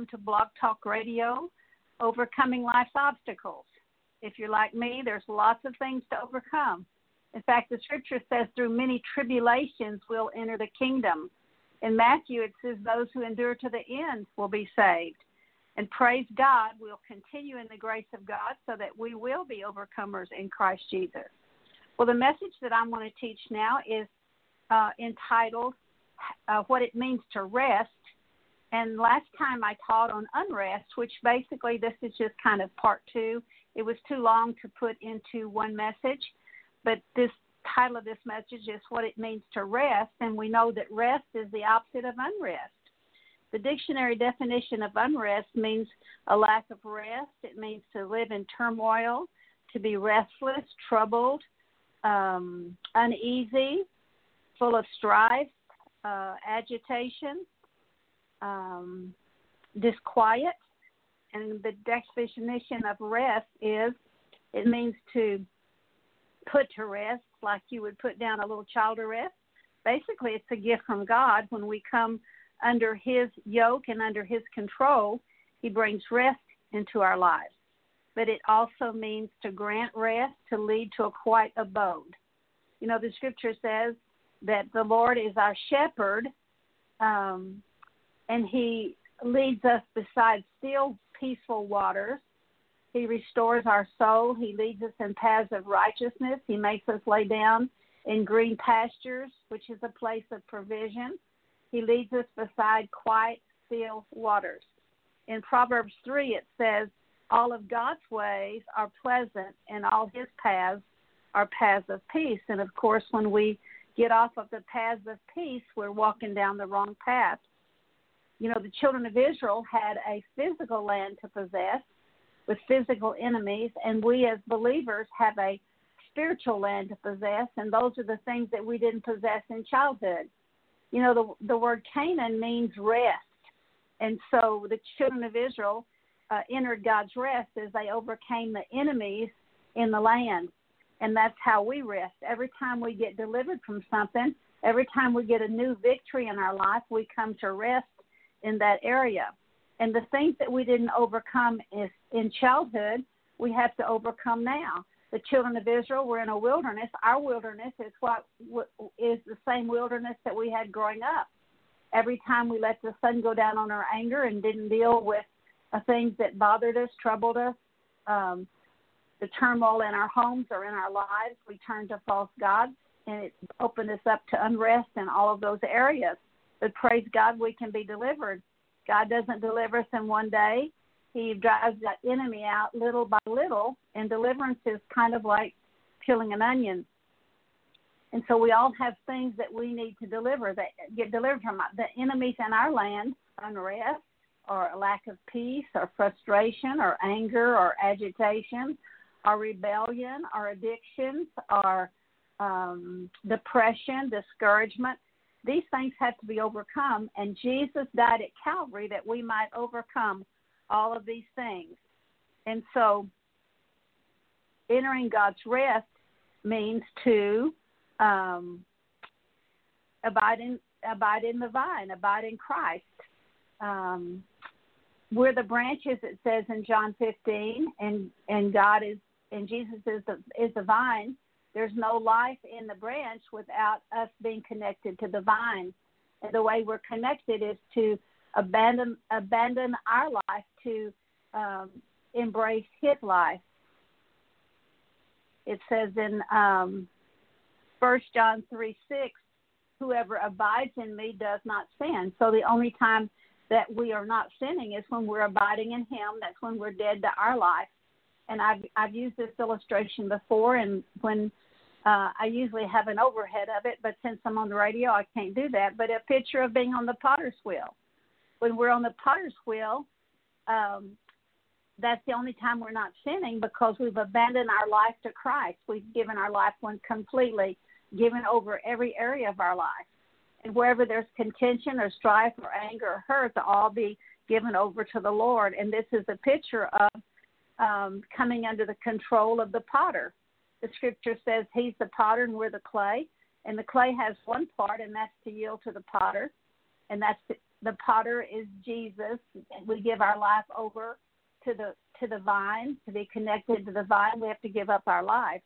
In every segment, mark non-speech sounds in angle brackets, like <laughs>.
welcome to Blog Talk Radio, Overcoming Life's Obstacles. If you're like me, there's lots of things to overcome. In fact, the scripture says, through many tribulations we'll enter the kingdom. In Matthew, it says, those who endure to the end will be saved. And praise God, we'll continue in the grace of God so that we will be overcomers in Christ Jesus. Well, the message that I'm going to teach now is uh, entitled uh, What It Means to Rest. And last time I taught on unrest, which basically this is just kind of part two. It was too long to put into one message, but this title of this message is What It Means to Rest. And we know that rest is the opposite of unrest. The dictionary definition of unrest means a lack of rest. It means to live in turmoil, to be restless, troubled, um, uneasy, full of strife, uh, agitation, um, disquiet. And the definition of rest is it means to put to rest, like you would put down a little child to rest. Basically, it's a gift from God when we come under His yoke and under His control. He brings rest into our lives. But it also means to grant rest, to lead to a quiet abode. You know, the scripture says that the Lord is our shepherd, um, and He leads us beside still, peaceful waters. He restores our soul. He leads us in paths of righteousness. He makes us lay down in green pastures, which is a place of provision. He leads us beside quiet, still waters. In Proverbs 3, it says, All of God's ways are pleasant, and all his paths are paths of peace. And of course, when we get off of the paths of peace, we're walking down the wrong path. You know, the children of Israel had a physical land to possess with physical enemies, and we as believers have a spiritual land to possess, and those are the things that we didn't possess in childhood you know, the, the word Canaan means rest. And so the children of Israel uh, entered God's rest as they overcame the enemies in the land. And that's how we rest. Every time we get delivered from something, every time we get a new victory in our life, we come to rest in that area. And the things that we didn't overcome is in childhood, we have to overcome now the children of Israel were in a wilderness. Our wilderness is what is the same wilderness that we had growing up. Every time we let the sun go down on our anger and didn't deal with things that bothered us, troubled us, um, the turmoil in our homes or in our lives, we turned to false gods, and it opened us up to unrest in all of those areas. But praise God, we can be delivered. God doesn't deliver us in one day. He drives that enemy out little by little, and deliverance is kind of like peeling an onion. And so we all have things that we need to deliver that get delivered from the enemies in our land, unrest or lack of peace or frustration or anger or agitation or rebellion or addictions or um, depression, discouragement. These things have to be overcome, and Jesus died at Calvary that we might overcome all of these things. And so entering God's rest means to um, abide in abide in the vine, abide in Christ. Um, we're the branches. It says in John 15, and and God is and Jesus is the is the vine. There's no life in the branch without us being connected to the vine. And the way we're connected is to abandon abandon our life to um, embrace His life. It says in um, 1 John 3 6, whoever abides in me does not sin. So the only time that we are not sinning is when we're abiding in Him. That's when we're dead to our life. And I've I've used this illustration before, and when uh, I usually have an overhead of it, but since I'm on the radio, I can't do that. But a picture of being on the potter's wheel when we're on the potter's wheel, um, that's the only time we're not sinning because we've abandoned our life to Christ. We've given our life one completely, given over every area of our life. And wherever there's contention or strife or anger or hurt, to all be given over to the Lord. And this is a picture of um, coming under the control of the potter. The scripture says he's the potter and we're the clay. And the clay has one part, and that's to yield to the potter and that's the potter is Jesus. We give our life over to the to the vine to be connected to the vine. We have to give up our life.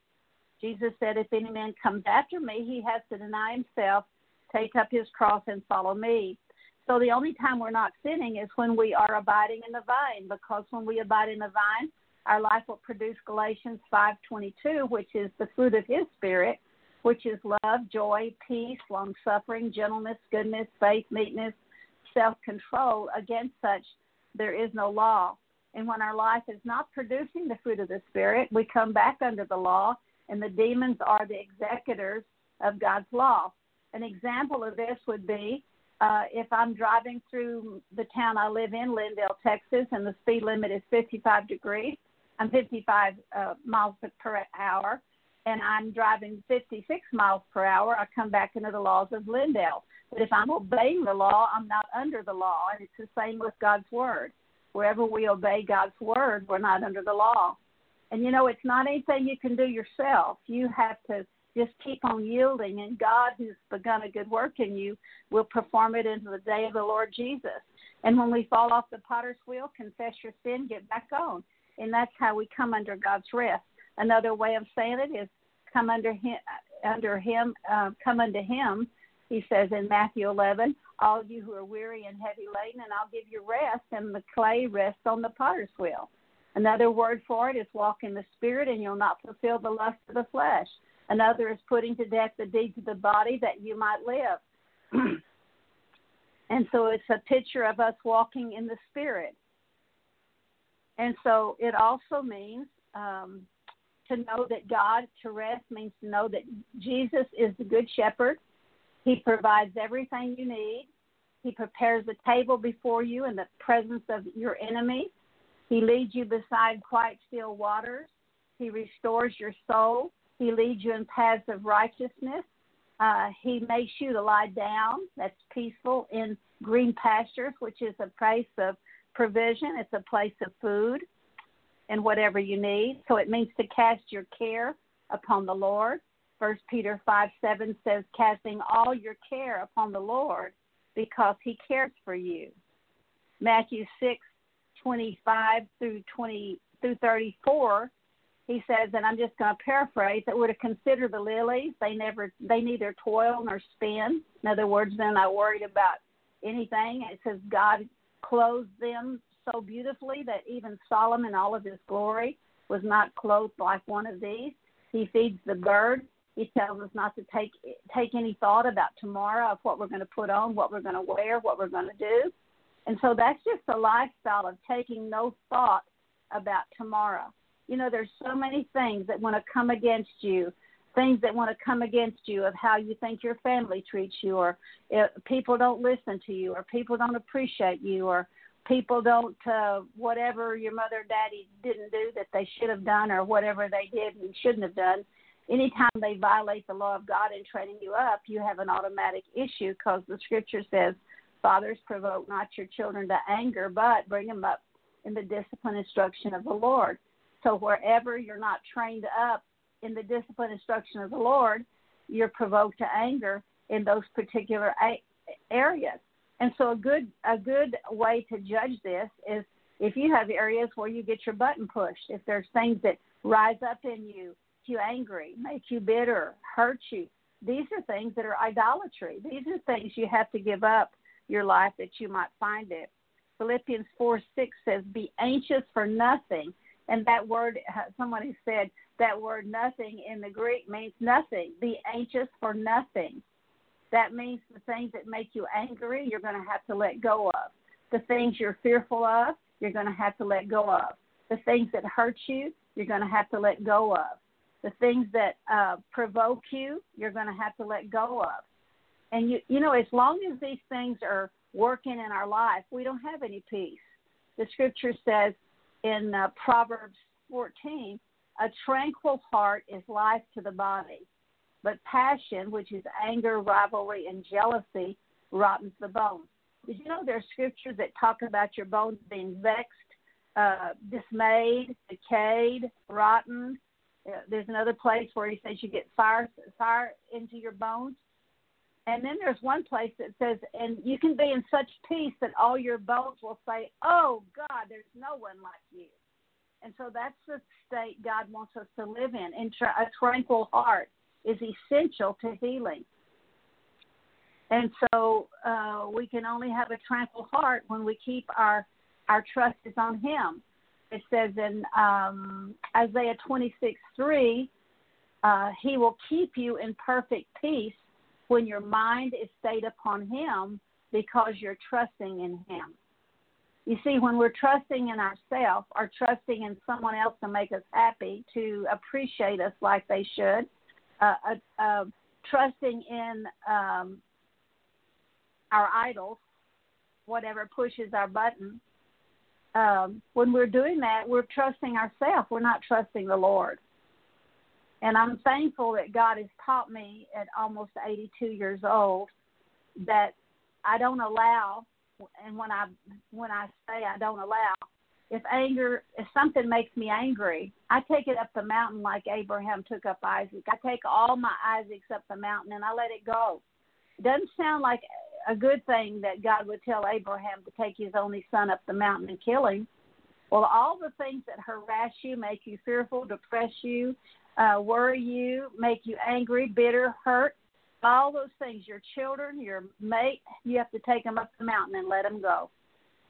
Jesus said, "If any man comes after me, he has to deny himself, take up his cross, and follow me." So the only time we're not sinning is when we are abiding in the vine, because when we abide in the vine, our life will produce Galatians 5:22, which is the fruit of His Spirit, which is love, joy, peace, long suffering, gentleness, goodness, faith, meekness, self control. Against such there is no law. And when our life is not producing the fruit of the Spirit, we come back under the law, and the demons are the executors of God's law. An example of this would be uh, if I'm driving through the town I live in, Lindale, Texas, and the speed limit is 55 degrees, I'm 55 uh, miles per hour, and I'm driving 56 miles per hour, I come back into the laws of Lindale. But if I'm obeying the law, I'm not under the law, and it's the same with God's word. Wherever we obey God's word, we're not under the law. And you know, it's not anything you can do yourself. You have to just keep on yielding, and God, who's begun a good work in you, will perform it into the day of the Lord Jesus. And when we fall off the potter's wheel, confess your sin, get back on. And that's how we come under God's rest. Another way of saying it is come under Him, under Him, uh, come unto Him. He says in Matthew 11, all you who are weary and heavy laden, and I'll give you rest, and the clay rests on the potter's wheel. Another word for it is walk in the Spirit, and you'll not fulfill the lust of the flesh. Another is putting to death the deeds of the body that you might live. <clears throat> and so it's a picture of us walking in the Spirit. And so it also means um, to know that God, to rest means to know that Jesus is the Good Shepherd. He provides everything you need. He prepares a table before you in the presence of your enemies. He leads you beside quiet, still waters. He restores your soul. He leads you in paths of righteousness. Uh, he makes you to lie down, that's peaceful, in green pastures, which is a place of provision, it's a place of food and whatever you need. So it means to cast your care upon the Lord. First Peter five seven says, casting all your care upon the Lord because he cares for you. Matthew six twenty five through twenty through thirty four he says, and I'm just going to paraphrase, that we're to consider the lilies. They never, they neither toil nor spin. In other words, they're not worried about anything. It says God clothes them so beautifully that even Solomon, all of his glory, was not clothed like one of these. He feeds the birds. He tells us not to take take any thought about tomorrow of what we're going to put on, what we're going to wear, what we're going to do. And so that's just a lifestyle of taking no thought about tomorrow. You know, there's so many things that want to come against you, things that want to come against you of how you think your family treats you, or people don't listen to you, or people don't appreciate you, or people don't uh, whatever your mother or daddy didn't do that they should have done, or whatever they did and shouldn't have done. Anytime they violate the law of God in training you up, you have an automatic issue because the scripture says, Fathers, provoke not your children to anger, but bring them up in the discipline instruction of the Lord. So wherever you're not trained up in the discipline instruction of the Lord, you're provoked to anger in those particular areas. And so a good a good way to judge this is if you have areas where you get your button pushed, if there's things that rise up in you, make you angry, make you bitter, hurt you, these are things that are idolatry. These are things you have to give up your life that you might find it. Philippians 4 6 says, Be anxious for nothing, and that word, uh, somebody said that word nothing in the Greek means nothing. Be anxious for nothing. That means the things that make you angry, you're going to have to let go of. The things you're fearful of, you're going to have to let go of. The things that hurt you, you're going to have to let go of. The things that uh, provoke you, you're going to have to let go of. And you, you know, as long as these things are working in our life, we don't have any peace. The scripture says, in uh, Proverbs 14, a tranquil heart is life to the body, but passion, which is anger, rivalry, and jealousy, rottens the bones. Did you know there are scriptures that talk about your bones being vexed, uh, dismayed, decayed, rotten? Uh, there's another place where he says you get fire, fire into your bones. And then there's one place that says, and you can be in such peace that all your bones will say, Oh God, there's no one like you. And so that's the state God wants us to live in. And a tranquil heart is essential to healing. And so uh, we can only have a tranquil heart when we keep our our trust is on Him. It says in um, Isaiah 26 3, uh, He will keep you in perfect peace when your mind is stayed upon Him because you're trusting in Him. You see, when we're trusting in ourselves or trusting in someone else to make us happy, to appreciate us like they should, uh, uh, uh, trusting in um, our idols, whatever pushes our button, um, when we're doing that, we're trusting ourselves. We're not trusting the Lord. And I'm thankful that God has taught me at almost 82 years old that I don't allow and when I when I say I don't allow, if anger if something makes me angry, I take it up the mountain like Abraham took up Isaac. I take all my Isaacs up the mountain and I let it go. It doesn't sound like a good thing that God would tell Abraham to take his only son up the mountain and kill him. Well, all the things that harass you, make you fearful, depress you, uh, worry you, make you angry, bitter, hurt, all those things, your children, your mate, you have to take them up the mountain and let them go.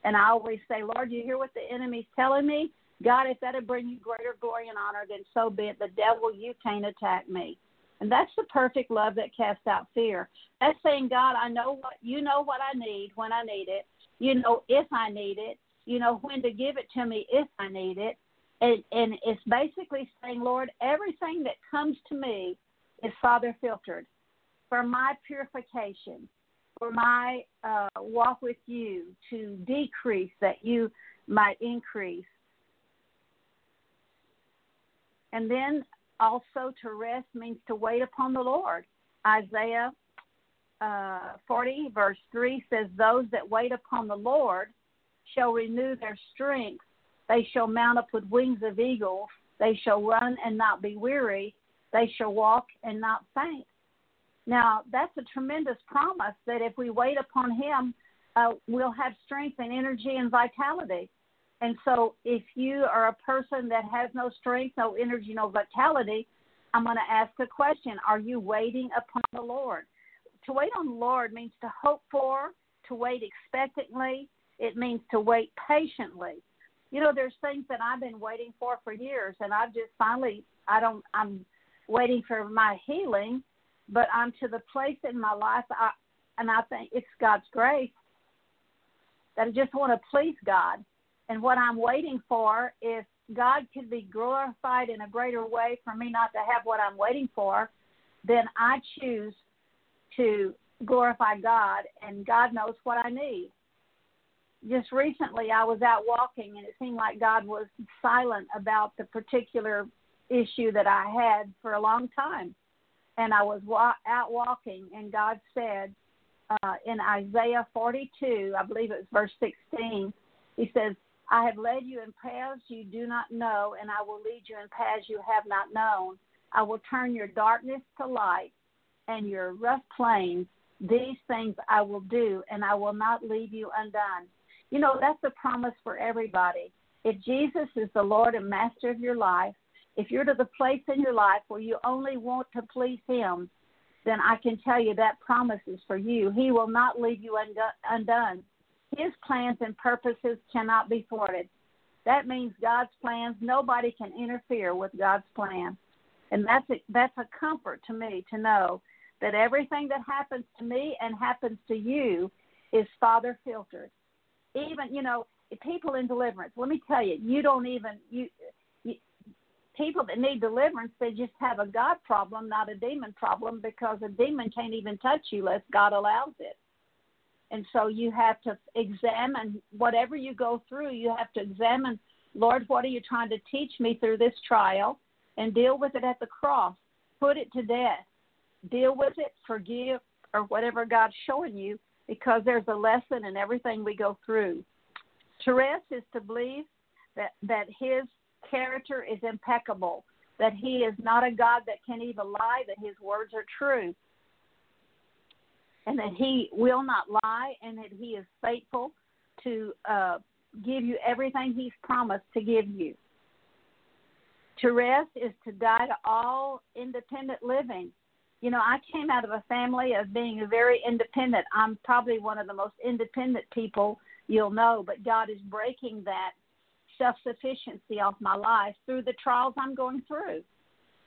And I always say, Lord, you hear what the enemy's telling me? God, if that'll bring you greater glory and honor, then so be it. The devil, you can't attack me. And that's the perfect love that casts out fear. That's saying, God, I know what you know what I need when I need it. You know if I need it. You know when to give it to me if I need it. And, and it's basically saying, Lord, everything that comes to me is Father filtered for my purification, for my uh, walk with you to decrease that you might increase. And then also to rest means to wait upon the Lord. Isaiah uh, 40, verse 3 says, Those that wait upon the Lord shall renew their strength. They shall mount up with wings of eagles. They shall run and not be weary. They shall walk and not faint. Now, that's a tremendous promise that if we wait upon Him, uh, we'll have strength and energy and vitality. And so, if you are a person that has no strength, no energy, no vitality, I'm going to ask a question Are you waiting upon the Lord? To wait on the Lord means to hope for, to wait expectantly, it means to wait patiently. You know, there's things that I've been waiting for for years, and I've just finally, I don't, I'm waiting for my healing but I'm to the place in my life, I, and I think it's God's grace that I just want to please God. And what I'm waiting for is God could be glorified in a greater way for me not to have what I'm waiting for, then I choose to glorify God, and God knows what I need. Just recently, I was out walking, and it seemed like God was silent about the particular issue that I had for a long time and I was wa- out walking, and God said uh, in Isaiah 42, I believe it was verse 16, He says, I have led you in paths you do not know, and I will lead you in paths you have not known. I will turn your darkness to light and your rough plains. These things I will do, and I will not leave you undone. You know, that's a promise for everybody. If Jesus is the Lord and Master of your life, if you're to the place in your life where you only want to please Him, then I can tell you that promise is for you. He will not leave you undone. His plans and purposes cannot be thwarted. That means God's plans, nobody can interfere with God's plan. And that's a, that's a comfort to me to know that everything that happens to me and happens to you is Father filtered. Even, you know, people in deliverance, let me tell you, you don't even, you, people that need deliverance, they just have a God problem, not a demon problem, because a demon can't even touch you unless God allows it. And so you have to examine whatever you go through, you have to examine, Lord, what are you trying to teach me through this trial? And deal with it at the cross. Put it to death. Deal with it, forgive, or whatever God's showing you, because there's a lesson in everything we go through. To rest is to believe that, that His character is impeccable, that he is not a God that can even lie, that his words are true. and that He will not lie, and that He is faithful to uh, give you everything He's promised to give you. To rest is to die to all independent living. You know, I came out of a family of being very independent. I'm probably one of the most independent people you'll know, but God is breaking that self sufficiency off my life through the trials I'm going through.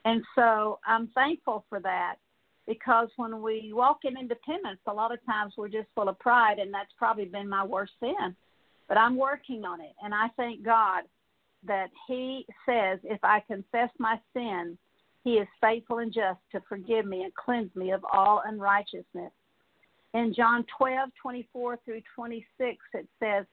And so I'm thankful for that because when we walk in independence, a lot of times we're just full of pride, and that's probably been my worst sin. But I'm working on it, and I thank God that He says, if I confess my sin, He is faithful and just to forgive me and cleanse me of all unrighteousness. In John 12, 24 through 26, it says,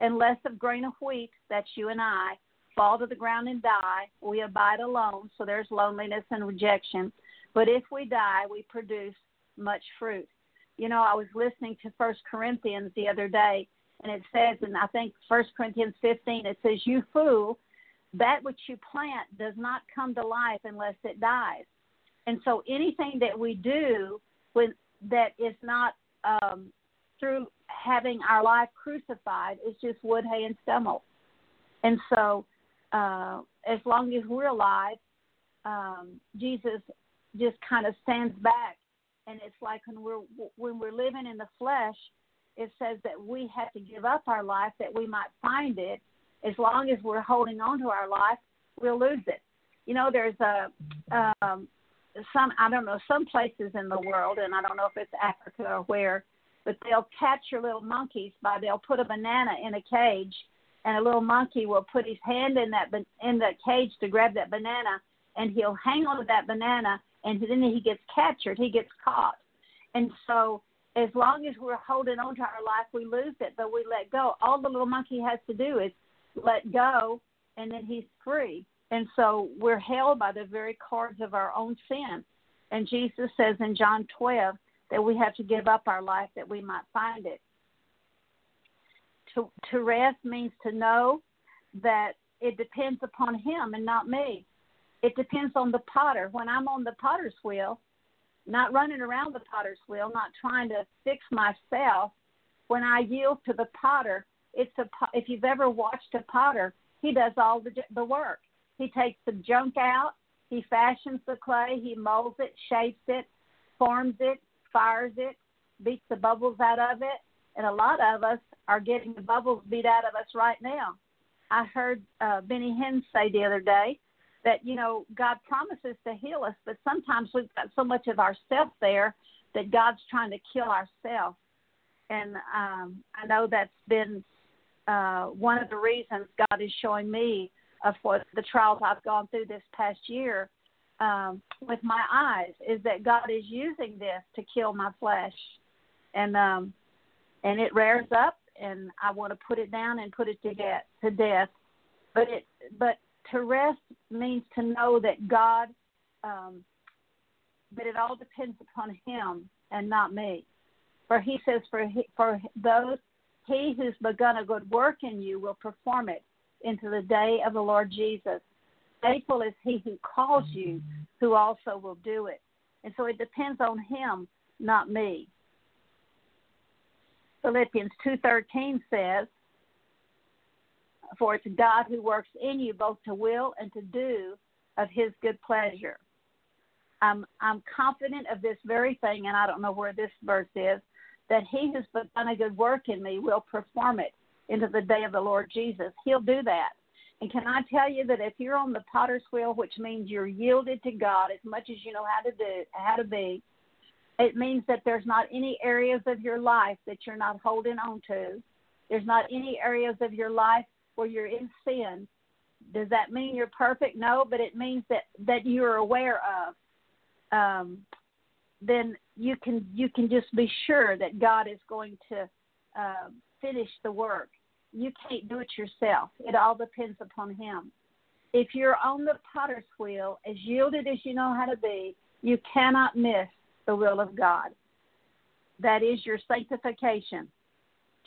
Unless of grain of wheat, that's you and I, fall to the ground and die, we abide alone. So there's loneliness and rejection. But if we die, we produce much fruit. You know, I was listening to First Corinthians the other day, and it says, and I think First Corinthians 15, it says, "You fool, that which you plant does not come to life unless it dies." And so anything that we do when that is not um, through having our life crucified is just wood, hay, and stubble. And so, uh, as long as we're alive, um, Jesus just kind of stands back, and it's like when we're when we're living in the flesh, it says that we have to give up our life that we might find it. As long as we're holding on to our life, we'll lose it. You know, there's a um, some I don't know some places in the world, and I don't know if it's Africa or where, but they'll capture little monkeys by they'll put a banana in a cage, and a little monkey will put his hand in that in the cage to grab that banana, and he'll hang on to that banana, and then he gets captured, he gets caught, and so as long as we're holding on to our life, we lose it, but we let go. All the little monkey has to do is let go, and then he's free. And so we're held by the very cords of our own sin. And Jesus says in John 12 that we have to give up our life that we might find it. To, to rest means to know that it depends upon Him and not me. It depends on the potter. When I'm on the potter's wheel, not running around the potter's wheel, not trying to fix myself, when I yield to the potter, it's a if you've ever watched a potter, he does all the the work. He takes the junk out, he fashions the clay, he molds it, shapes it, forms it, fires it, beats the bubbles out of it, and a lot of us are getting the bubbles beat out of us right now. I heard uh, Benny Hinn say the other day that you know God promises to heal us, but sometimes we've got so much of ourself there that God's trying to kill ourselves. And um, I know that's been uh, one of the reasons God is showing me of what the trials I've gone through this past year um, with my eyes is that God is using this to kill my flesh, and um, and it rears up, and I want to put it down and put it to death. To death, but it but to rest means to know that God, um, that it all depends upon Him and not me. For He says, for he, for those He who's begun a good work in you will perform it into the day of the Lord Jesus. Faithful is he who calls you, who also will do it. And so it depends on him, not me. Philippians 2:13 says, "For it's God who works in you both to will and to do of his good pleasure." I'm I'm confident of this very thing and I don't know where this verse is that he who's begun a good work in me will perform it into the day of the Lord Jesus. He'll do that. And can I tell you that if you're on the potter's wheel, which means you're yielded to God as much as you know how to do, how to be, it means that there's not any areas of your life that you're not holding on to. There's not any areas of your life where you're in sin. Does that mean you're perfect? No, but it means that that you're aware of. Um, then you can you can just be sure that God is going to um, finish the work. You can't do it yourself. It all depends upon Him. If you're on the potter's wheel, as yielded as you know how to be, you cannot miss the will of God. That is your sanctification.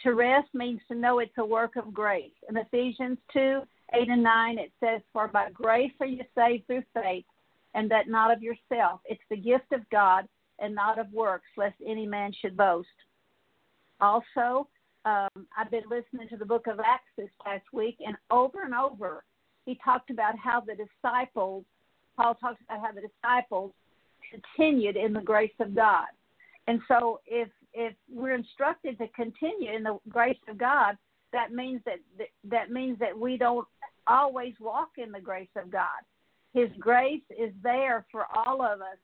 To rest means to know it's a work of grace. In Ephesians 2 8 and 9, it says, For by grace are you saved through faith, and that not of yourself. It's the gift of God, and not of works, lest any man should boast. Also, um, I've been listening to the book of Acts this past week, and over and over, he talked about how the disciples, Paul talks about how the disciples continued in the grace of God. And so, if if we're instructed to continue in the grace of God, that means that that means that we don't always walk in the grace of God. His grace is there for all of us,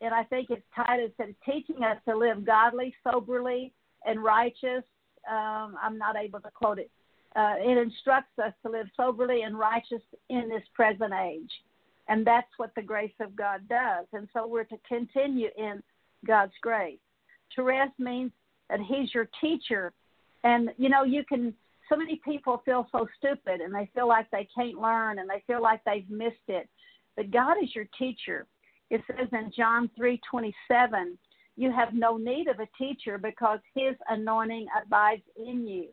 and I think it's Titus that is teaching us to live godly, soberly, and righteous. Um, I'm not able to quote it. Uh, it instructs us to live soberly and righteous in this present age, and that's what the grace of God does. And so we're to continue in God's grace. To rest means that He's your teacher, and you know you can so many people feel so stupid and they feel like they can't learn and they feel like they've missed it. But God is your teacher. It says in John 3:27, you have no need of a teacher because his anointing abides in you.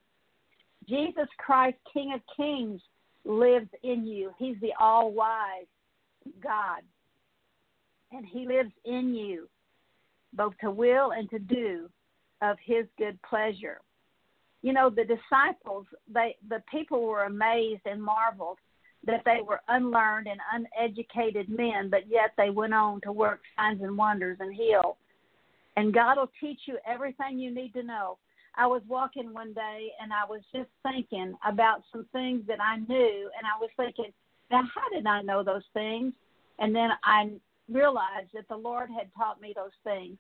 Jesus Christ, King of Kings, lives in you. He's the all-wise God. And he lives in you both to will and to do of his good pleasure you know the disciples they the people were amazed and marveled that they were unlearned and uneducated men but yet they went on to work signs and wonders and heal and god will teach you everything you need to know i was walking one day and i was just thinking about some things that i knew and i was thinking now how did i know those things and then i realized that the lord had taught me those things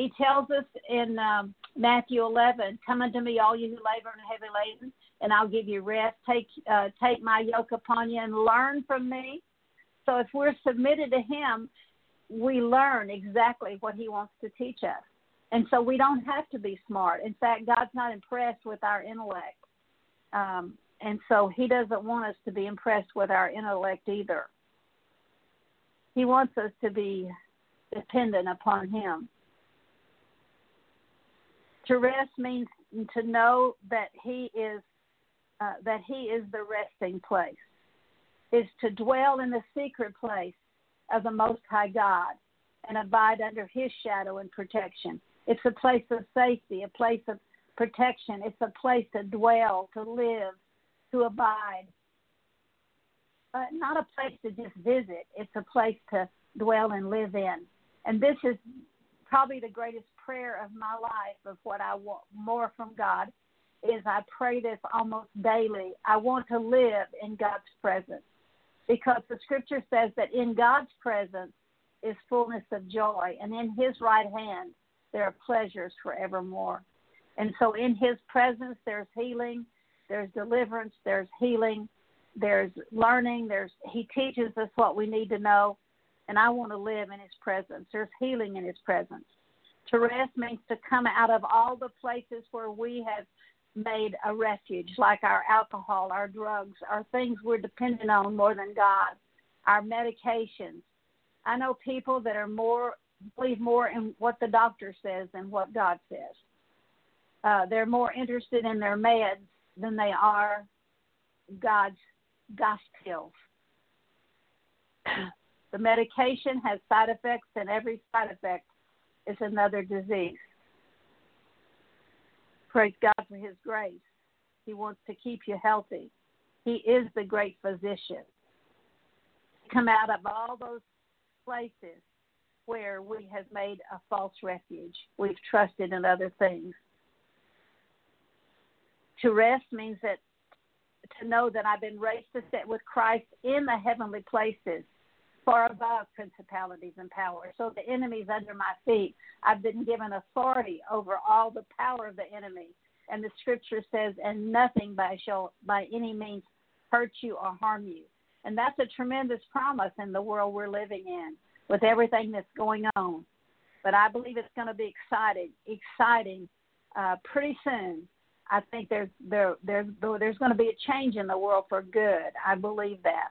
he tells us in um, Matthew 11, "Come unto me, all you who labor and are heavy laden, and I'll give you rest. Take uh, take my yoke upon you and learn from me." So if we're submitted to Him, we learn exactly what He wants to teach us, and so we don't have to be smart. In fact, God's not impressed with our intellect, um, and so He doesn't want us to be impressed with our intellect either. He wants us to be dependent upon Him. To rest means to know that He is uh, that He is the resting place. Is to dwell in the secret place of the Most High God and abide under His shadow and protection. It's a place of safety, a place of protection. It's a place to dwell, to live, to abide. Uh, not a place to just visit. It's a place to dwell and live in. And this is probably the greatest prayer of my life of what I want more from God is I pray this almost daily. I want to live in God's presence because the scripture says that in God's presence is fullness of joy, and in his right hand there are pleasures forevermore. And so in his presence there's healing, there's deliverance, there's healing, there's learning, there's he teaches us what we need to know and I want to live in His presence. There's healing in His presence. To rest means to come out of all the places where we have made a refuge, like our alcohol, our drugs, our things we're dependent on more than God, our medications. I know people that are more believe more in what the doctor says than what God says. Uh, they're more interested in their meds than they are God's gospel. The medication has side effects, and every side effect is another disease. Praise God for His grace. He wants to keep you healthy. He is the great physician. Come out of all those places where we have made a false refuge. We've trusted in other things. To rest means that to know that I've been raised to sit with Christ in the heavenly places far above principalities and powers. So the enemy's under my feet. I've been given authority over all the power of the enemy. And the scripture says, and nothing by shall by any means hurt you or harm you. And that's a tremendous promise in the world we're living in with everything that's going on. But I believe it's going to be exciting, exciting uh, pretty soon. I think there's there there's there's going to be a change in the world for good. I believe that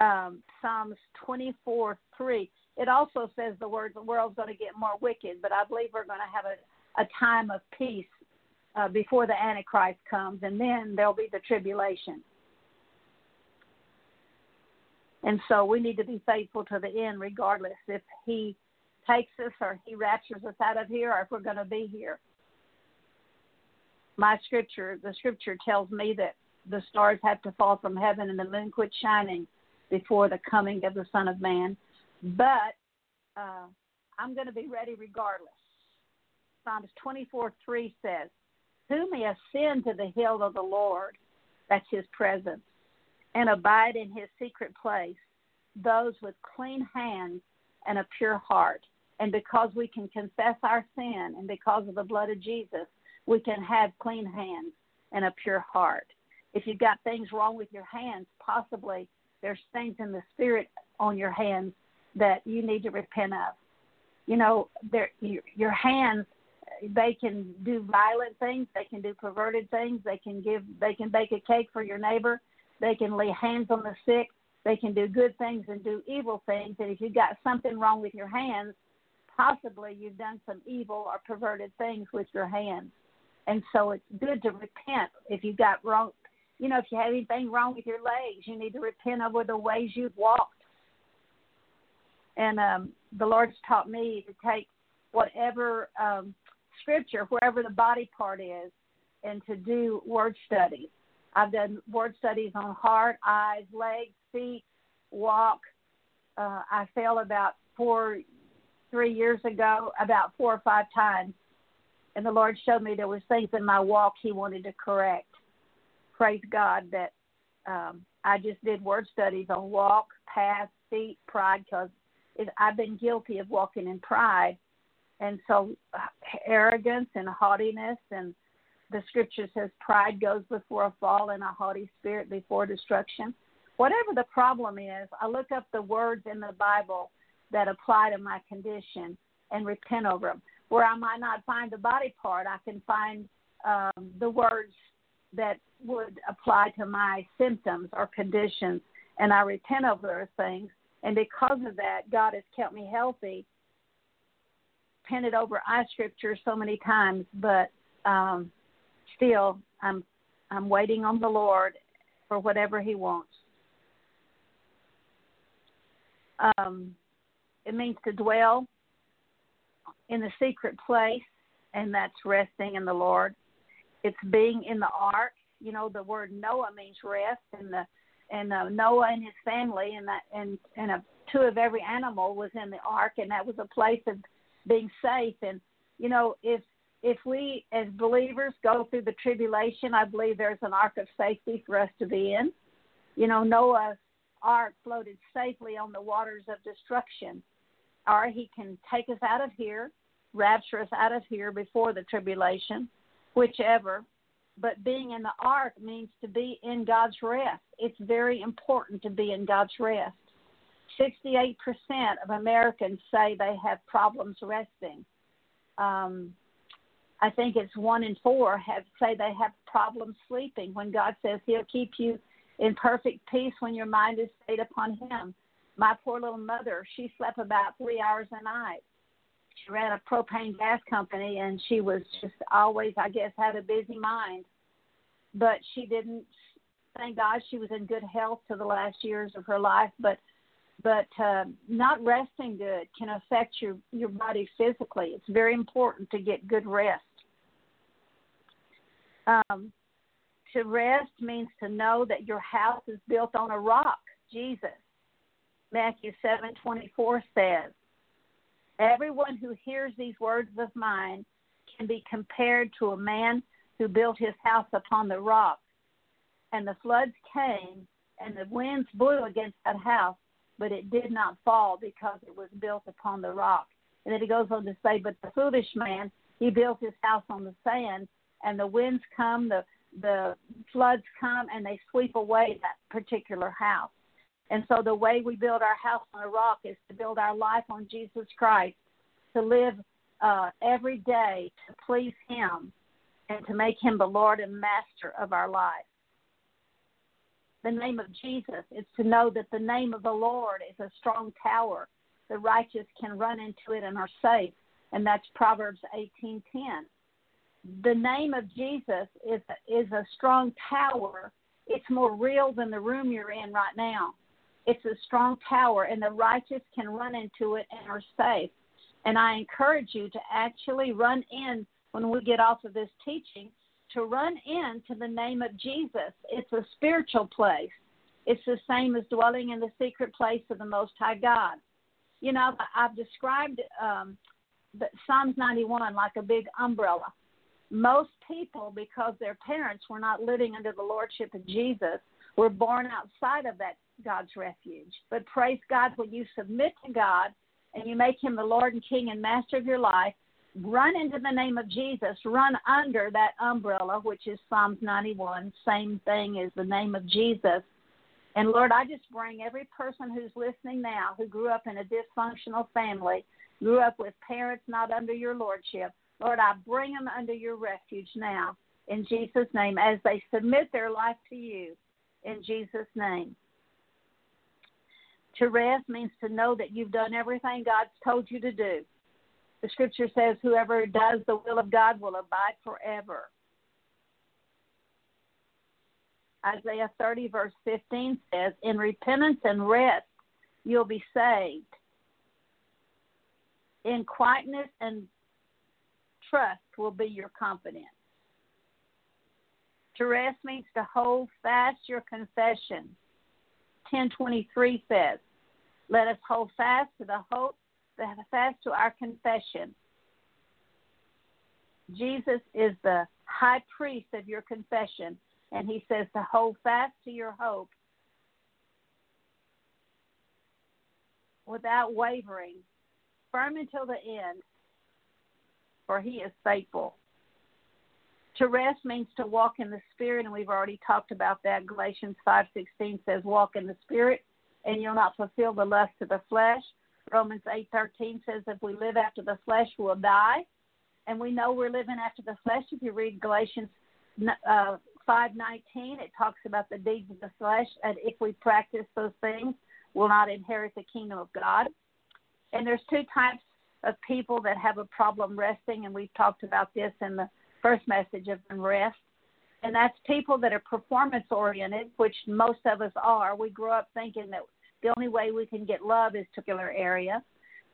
um, Psalms 24 3. It also says the word the world's going to get more wicked, but I believe we're going to have a, a time of peace uh, before the Antichrist comes, and then there'll be the tribulation. And so we need to be faithful to the end, regardless if he takes us or He raptures us out of here or if we're going to be here. My scripture, the scripture tells me that the stars have to fall from heaven and the moon quit shining before the coming of the Son of Man. But uh, I'm going to be ready regardless. Psalms 24 3 says, Who may ascend to the hill of the Lord? That's his presence. And abide in his secret place, those with clean hands and a pure heart. And because we can confess our sin and because of the blood of Jesus, we can have clean hands and a pure heart. If you've got things wrong with your hands, possibly there's things in the spirit on your hands that you need to repent of. You know, your, your hands they can do violent things, they can do perverted things, they can give they can bake a cake for your neighbor, they can lay hands on the sick, they can do good things and do evil things. And if you've got something wrong with your hands, possibly you've done some evil or perverted things with your hands. And so it's good to repent if you've got wrong you know, if you have anything wrong with your legs, you need to repent over the ways you've walked. And um, the Lord's taught me to take whatever um, scripture, wherever the body part is, and to do word studies. I've done word studies on heart, eyes, legs, feet, walk. Uh, I fell about four, three years ago, about four or five times, and the Lord showed me there was things in my walk He wanted to correct. Praise God that um, I just did word studies on walk, path, feet, pride, because I've been guilty of walking in pride, and so uh, arrogance and haughtiness and the scripture says pride goes before a fall and a haughty spirit before destruction. Whatever the problem is i look up the words in the bible that apply to my condition and repent over them where i might not find the body part i can find um, the words that would apply to my symptoms or conditions and i repent over those things and because of that god has kept me healthy pented over I scripture so many times, but um, still, I'm I'm waiting on the Lord for whatever He wants. Um, it means to dwell in the secret place, and that's resting in the Lord. It's being in the ark. You know, the word Noah means rest, and the and uh, Noah and his family, and that and and a, two of every animal was in the ark, and that was a place of being safe. And you know, if if we as believers go through the tribulation, I believe there's an ark of safety for us to be in. You know, Noah's ark floated safely on the waters of destruction. Or he can take us out of here, rapture us out of here before the tribulation, whichever. But being in the ark means to be in God's rest. It's very important to be in God's rest. 68% of Americans say they have problems resting. Um, I think it's one in four have say they have problems sleeping. When God says He'll keep you in perfect peace when your mind is stayed upon Him. My poor little mother, she slept about three hours a night. She ran a propane gas company, and she was just always, I guess, had a busy mind. But she didn't. Thank God, she was in good health to the last years of her life. But but uh, not resting good can affect your your body physically. It's very important to get good rest. Um, to rest means to know that your house is built on a rock, Jesus. Matthew seven twenty four says, "Everyone who hears these words of mine can be compared to a man who built his house upon the rock, and the floods came, and the winds blew against that house." but it did not fall because it was built upon the rock. And then he goes on to say, But the foolish man, he built his house on the sand, and the winds come, the the floods come, and they sweep away that particular house. And so the way we build our house on a rock is to build our life on Jesus Christ, to live uh, every day to please Him, and to make Him the Lord and Master of our life the name of Jesus. is to know that the name of the Lord is a strong tower. The righteous can run into it and are safe. And that's Proverbs 18:10. The name of Jesus is is a strong tower. It's more real than the room you're in right now. It's a strong tower, and the righteous can run into it and are safe. And I encourage you to actually run in when we get off of this teaching to run into the name of Jesus. It's a spiritual place. It's the same as dwelling in the secret place of the Most High God. You know, I've described um, Psalms 91 like a big umbrella. Most people, because their parents were not living under the lordship of Jesus, were born outside of that God's refuge. But praise God, when you submit to God and you make Him the Lord and King and Master of your life, run into the name of Jesus, run under that umbrella, which is Psalms 91, same thing as the name of Jesus. And Lord, I just bring every person who's listening now who grew up in a dysfunctional family, grew up with parents not under your lordship. Lord, I bring them under your refuge now in Jesus' name as they submit their life to you in Jesus' name. To rest means to know that you've done everything God's told you to do. The scripture says, Whoever does the will of God will abide forever. Isaiah 30, verse 15 says, In repentance and rest you'll be saved. In quietness and trust will be your confidence. To rest means to hold fast your confession. 1023 says, Let us hold fast to the hope fast to our confession. Jesus is the high priest of your confession, and he says to hold fast to your hope without wavering, firm until the end, for he is faithful. To rest means to walk in the spirit, and we've already talked about that. Galatians 5:16 says, "Walk in the spirit, and you'll not fulfill the lust of the flesh." Romans 8:13 says if we live after the flesh we'll die. And we know we're living after the flesh if you read Galatians uh, 5:19 it talks about the deeds of the flesh and if we practice those things we'll not inherit the kingdom of God. And there's two types of people that have a problem resting and we've talked about this in the first message of rest. And that's people that are performance oriented, which most of us are. We grew up thinking that the only way we can get love is to particular area.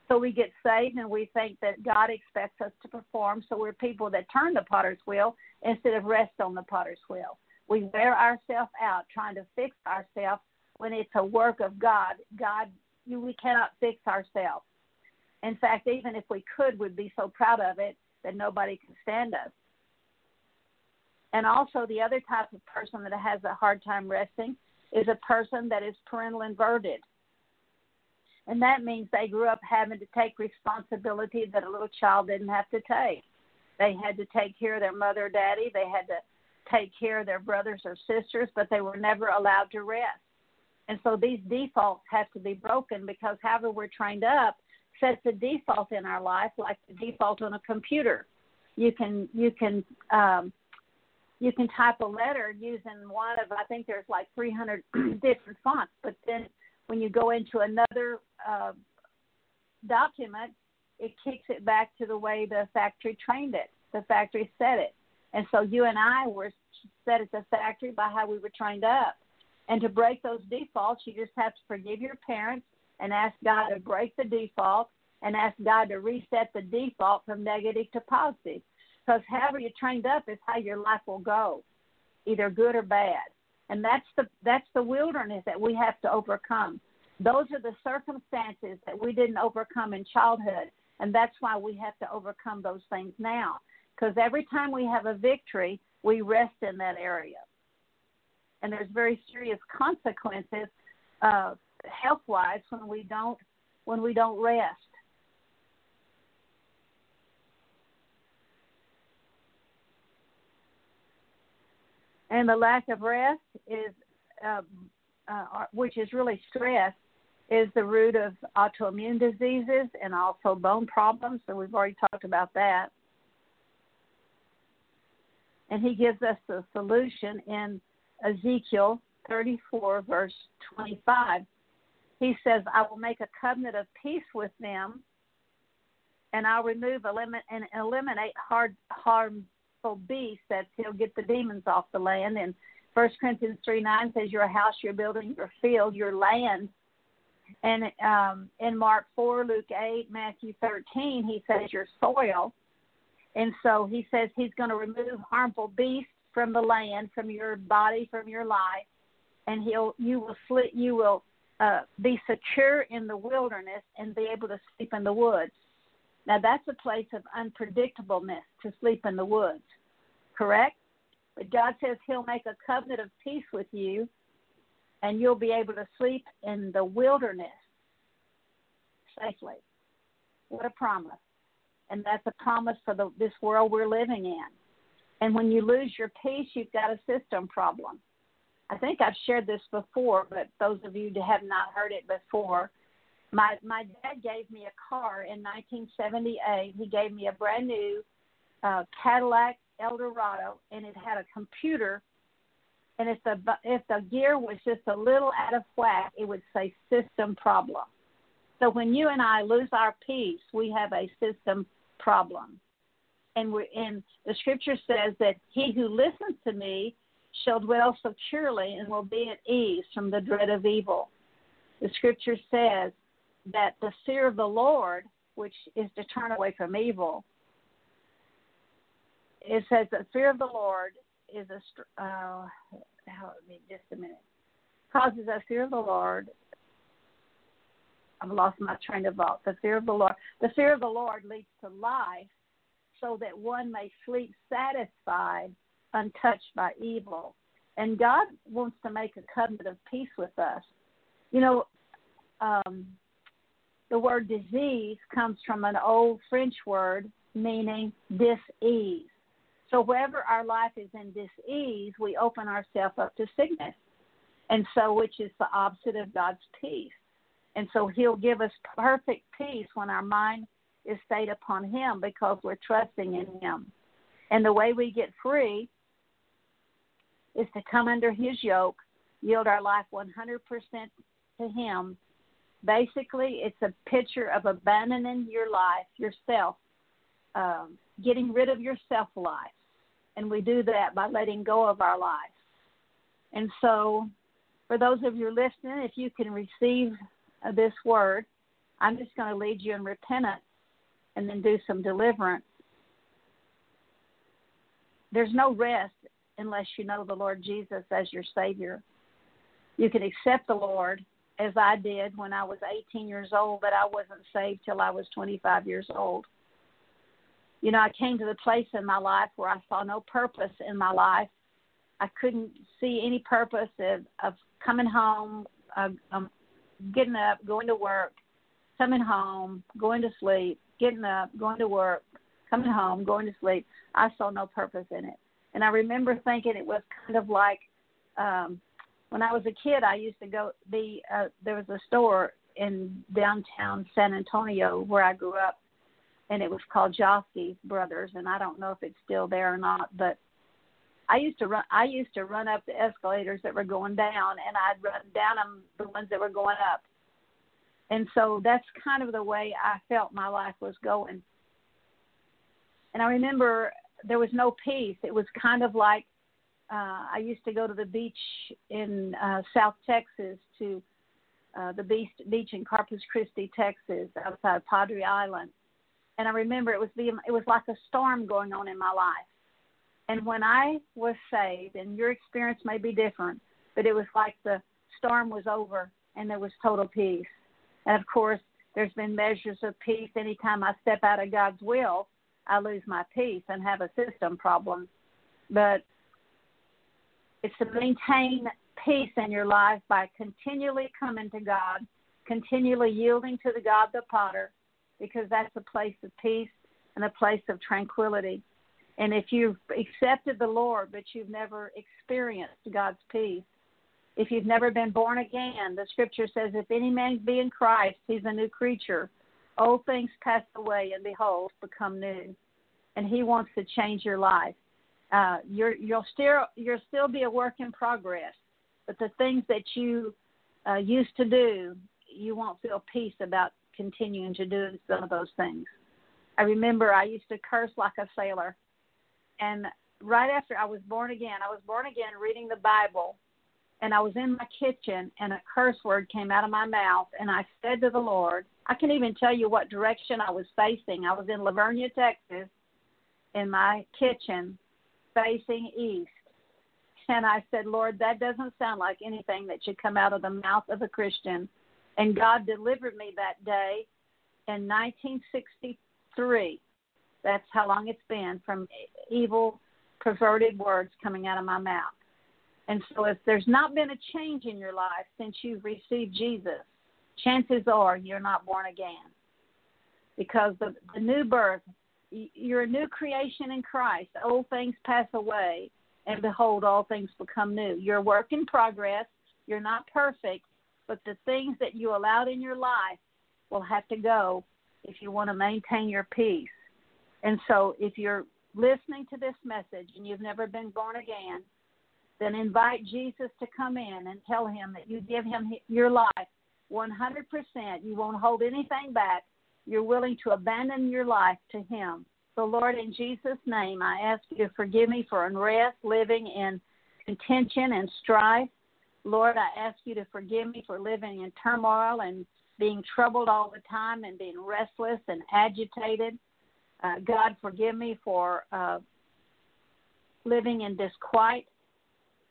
So we get saved and we think that God expects us to perform. So we're people that turn the potter's wheel instead of rest on the potter's wheel. We wear ourselves out trying to fix ourselves when it's a work of God. God, we cannot fix ourselves. In fact, even if we could, we'd be so proud of it that nobody can stand us. And also, the other type of person that has a hard time resting is a person that is parental inverted. And that means they grew up having to take responsibility that a little child didn't have to take. They had to take care of their mother or daddy, they had to take care of their brothers or sisters, but they were never allowed to rest. And so these defaults have to be broken because however we're trained up sets a default in our life like the default on a computer. You can you can um, you can type a letter using one of I think there's like 300 <clears throat> different fonts, but then when you go into another uh, document, it kicks it back to the way the factory trained it. The factory set it, and so you and I were set at the factory by how we were trained up. And to break those defaults, you just have to forgive your parents and ask God to break the default and ask God to reset the default from negative to positive because however you're trained up is how your life will go, either good or bad. And that's the that's the wilderness that we have to overcome. Those are the circumstances that we didn't overcome in childhood, and that's why we have to overcome those things now. Because every time we have a victory, we rest in that area, and there's very serious consequences, uh, health-wise, when we don't when we don't rest. And the lack of rest is, uh, uh, which is really stress, is the root of autoimmune diseases and also bone problems. So we've already talked about that. And he gives us the solution in Ezekiel 34, verse 25. He says, I will make a covenant of peace with them, and I'll remove eliminate, and eliminate hard, harm beast that he'll get the demons off the land. And First Corinthians 3 9 says, Your house, your building, your field, your land. And um, in Mark 4, Luke 8, Matthew 13, he says your soil. And so he says he's going to remove harmful beasts from the land, from your body, from your life, and he'll you will sleep, you will uh, be secure in the wilderness and be able to sleep in the woods. Now that's a place of unpredictableness to sleep in the woods, correct? But God says He'll make a covenant of peace with you, and you'll be able to sleep in the wilderness safely. What a promise! And that's a promise for the, this world we're living in. And when you lose your peace, you've got a system problem. I think I've shared this before, but those of you who have not heard it before, my my dad gave me a car in 1978. He gave me a brand new uh, Cadillac Eldorado, and it had a computer. And if the if the gear was just a little out of whack, it would say system problem. So when you and I lose our peace, we have a system problem. And we and the scripture says that he who listens to me shall dwell securely and will be at ease from the dread of evil. The scripture says that the fear of the Lord, which is to turn away from evil, it says that fear of the Lord is a uh, how, just a minute causes a fear of the Lord. I've lost my train of thought. The fear of the Lord. The fear of the Lord leads to life, so that one may sleep satisfied untouched by evil. And God wants to make a covenant of peace with us. You know, um, the word disease comes from an old French word meaning dis-ease. So wherever our life is in dis-ease, we open ourselves up to sickness. And so, which is the opposite of God's peace. And so He'll give us perfect peace when our mind is stayed upon Him because we're trusting in Him. And the way we get free is to come under His yoke, yield our life 100% to Him. Basically, it's a picture of abandoning your life, yourself, um, getting rid of your self life. And we do that by letting go of our life. And so, for those of you listening, if you can receive uh, this word, I'm just going to lead you in repentance and then do some deliverance. There's no rest unless you know the Lord Jesus as your Savior. You can accept the Lord as I did when I was 18 years old, but I wasn't saved till I was 25 years old. You know, I came to the place in my life where I saw no purpose in my life. I couldn't see any purpose of, of coming home, uh, um, getting up, going to work, coming home, going to sleep, getting up, going to work, coming home, going to sleep. I saw no purpose in it. And I remember thinking it was kind of like um, when I was a kid. I used to go. The uh, there was a store in downtown San Antonio where I grew up, and it was called Joske Brothers. And I don't know if it's still there or not, but I used to run. I used to run up the escalators that were going down, and I'd run down them the ones that were going up. And so that's kind of the way I felt my life was going. And I remember there was no peace. It was kind of like uh, I used to go to the beach in uh, South Texas to uh, the beach beach in Corpus Christi, Texas, outside Padre Island, and I remember it was the it was like a storm going on in my life. And when I was saved, and your experience may be different, but it was like the storm was over and there was total peace. And of course, there's been measures of peace anytime I step out of God's will I lose my peace and have a system problem. But it's to maintain peace in your life by continually coming to God, continually yielding to the God the potter, because that's a place of peace and a place of tranquility. And if you've accepted the Lord, but you've never experienced God's peace, if you've never been born again, the scripture says, if any man be in Christ, he's a new creature. Old things pass away, and behold, become new. And He wants to change your life. Uh, you're, you'll still you'll still be a work in progress, but the things that you uh, used to do, you won't feel peace about continuing to do some of those things. I remember I used to curse like a sailor, and right after I was born again, I was born again reading the Bible, and I was in my kitchen and a curse word came out of my mouth and I said to the Lord, I can even tell you what direction I was facing. I was in La Vernia, Texas, in my kitchen facing east. And I said, Lord, that doesn't sound like anything that should come out of the mouth of a Christian. And God delivered me that day in 1963. That's how long it's been from evil, perverted words coming out of my mouth. And so, if there's not been a change in your life since you've received Jesus, chances are you're not born again. Because the, the new birth, you're a new creation in Christ. Old things pass away, and behold, all things become new. You're a work in progress. You're not perfect, but the things that you allowed in your life will have to go if you want to maintain your peace. And so, if you're listening to this message and you've never been born again, then invite Jesus to come in and tell him that you give him your life 100%. You won't hold anything back. You're willing to abandon your life to him. So, Lord, in Jesus' name, I ask you to forgive me for unrest, living in contention and strife. Lord, I ask you to forgive me for living in turmoil and being troubled all the time and being restless and agitated. Uh, God, forgive me for uh, living in disquiet